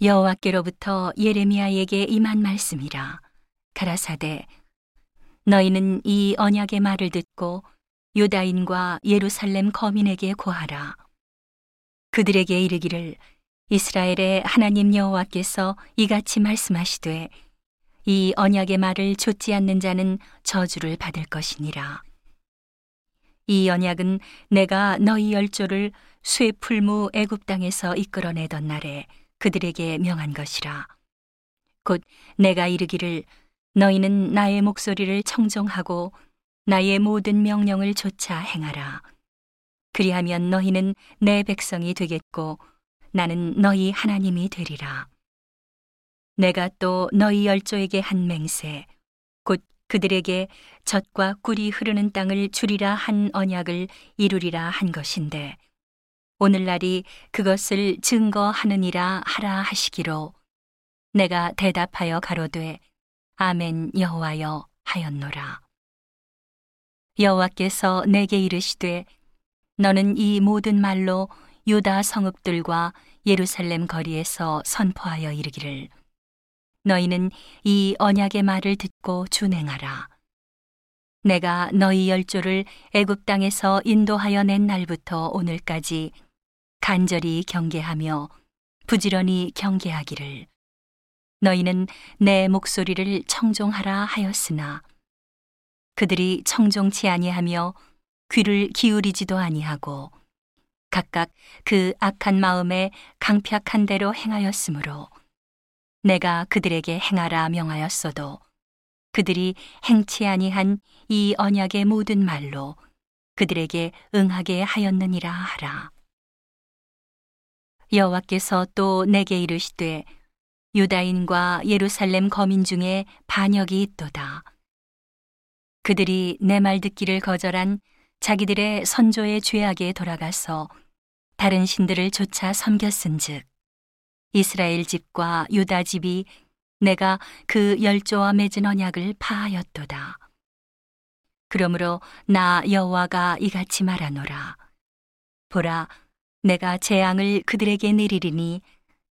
여호와께로부터 예레미야에게 임한 말씀이라. 가라사대 너희는 이 언약의 말을 듣고 유다인과 예루살렘 거민에게 고하라. 그들에게 이르기를 이스라엘의 하나님 여호와께서 이같이 말씀하시되 이 언약의 말을 좇지 않는 자는 저주를 받을 것이니라. 이 언약은 내가 너희 열조를 쇠풀무 애굽 땅에서 이끌어내던 날에 그들에게 명한 것이라. 곧 내가 이르기를 너희는 나의 목소리를 청종하고 나의 모든 명령을 조차 행하라. 그리하면 너희는 내 백성이 되겠고 나는 너희 하나님이 되리라. 내가 또 너희 열조에게 한 맹세, 곧 그들에게 젖과 꿀이 흐르는 땅을 주리라 한 언약을 이루리라 한 것인데, 오늘날이 그것을 증거하느니라 하라 하시기로 내가 대답하여 가로되 아멘 여호와여 하였노라. 여호와께서 내게 이르시되 너는 이 모든 말로 유다 성읍들과 예루살렘 거리에서 선포하여 이르기를 너희는 이 언약의 말을 듣고 준행하라. 내가 너희 열조를 애굽 땅에서 인도하여 낸 날부터 오늘까지 간절히 경계하며 부지런히 경계하기를 너희는 내 목소리를 청종하라 하였으나 그들이 청종치 아니하며 귀를 기울이지도 아니하고 각각 그 악한 마음에 강팍한 대로 행하였으므로 내가 그들에게 행하라 명하였어도 그들이 행치 아니한 이 언약의 모든 말로 그들에게 응하게 하였느니라 하라. 여호와께서 또 내게 이르시되 유다인과 예루살렘 거민 중에 반역이 있도다. 그들이 내 말 듣기를 거절한 자기들의 선조의 죄악에 돌아가서 다른 신들을 조차 섬겼은즉 이스라엘 집과 유다 집이 내가 그 열조와 맺은 언약을 파하였도다. 그러므로 나 여호와가 이같이 말하노라. 보라, 내가 재앙을 그들에게 내리리니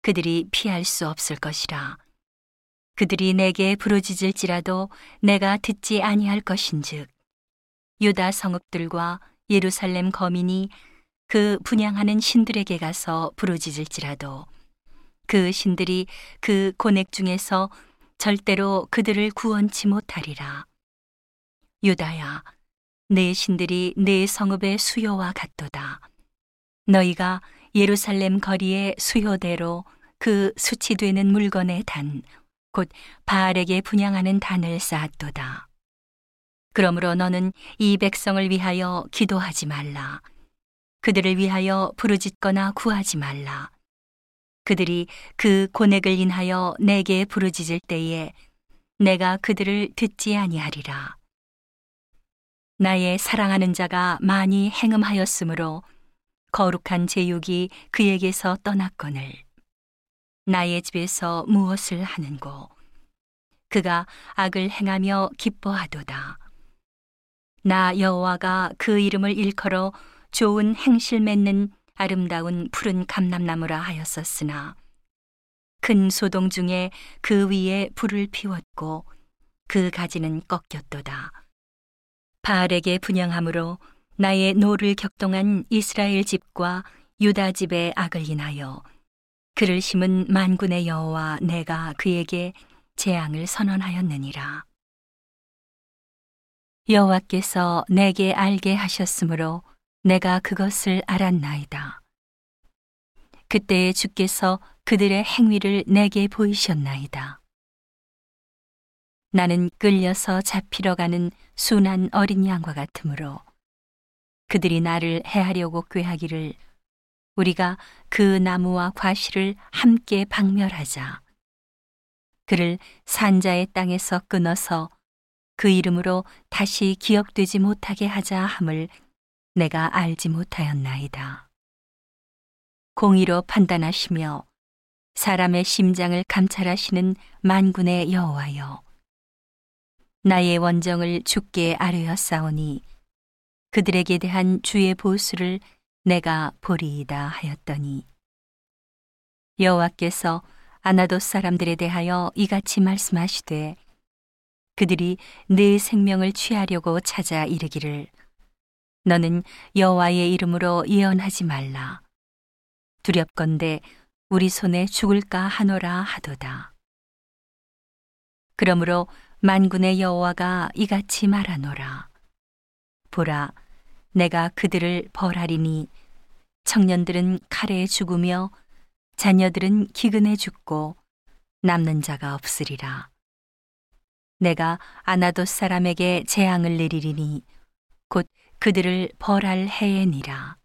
그들이 피할 수 없을 것이라. 그들이 내게 부르짖을지라도 내가 듣지 아니할 것인즉 유다 성읍들과 예루살렘 거민이 그 분양하는 신들에게 가서 부르짖을지라도 그 신들이 그 고넥 중에서 절대로 그들을 구원치 못하리라. 유다야, 내 신들이 내 성읍의 수요와 같도다. 너희가 예루살렘 거리의 수효대로 그 수치되는 물건의 단, 곧 바알에게 분양하는 단을 쌓았도다. 그러므로 너는 이 백성을 위하여 기도하지 말라. 그들을 위하여 부르짖거나 구하지 말라. 그들이 그 고넥을 인하여 내게 부르짖을 때에 내가 그들을 듣지 아니하리라. 나의 사랑하는 자가 많이 행음하였으므로 거룩한 제육이 그에게서 떠났거늘. 나의 집에서 무엇을 하는고? 그가 악을 행하며 기뻐하도다. 나 여호와가 그 이름을 일컬어 좋은 행실 맺는 아름다운 푸른 감람나무라 하였었으나 큰 소동 중에 그 위에 불을 피웠고 그 가지는 꺾였도다. 바알에게 분향함으로 나의 노를 격동한 이스라엘 집과 유다 집의 악을 인하여 그를 심은 만군의 여호와 내가 그에게 재앙을 선언하였느니라. 여호와께서 내게 알게 하셨으므로 내가 그것을 알았나이다. 그때에 주께서 그들의 행위를 내게 보이셨나이다. 나는 끌려서 잡히러 가는 순한 어린 양과 같으므로 그들이 나를 해하려고 꾀하기를 우리가 그 나무와 과실을 함께 박멸하자. 그를 산자의 땅에서 끊어서 그 이름으로 다시 기억되지 못하게 하자 함을 내가 알지 못하였나이다. 공의로 판단하시며 사람의 심장을 감찰하시는 만군의 여호와여. 나의 원정을 죽게 아뢰었사오니 그들에게 대한 주의 보수를 내가 보리이다 하였더니 여호와께서 아나도 사람들에 대하여 이같이 말씀하시되 그들이 내 생명을 취하려고 찾아 이르기를 너는 여호와의 이름으로 예언하지 말라. 두렵건대 우리 손에 죽을까 하노라 하도다. 그러므로 만군의 여호와가 이같이 말하노라 보라 내가 그들을 벌하리니 청년들은 칼에 죽으며 자녀들은 기근에 죽고 남는 자가 없으리라. 내가 아나도 사람에게 재앙을 내리리니 곧 그들을 벌할 해에니라.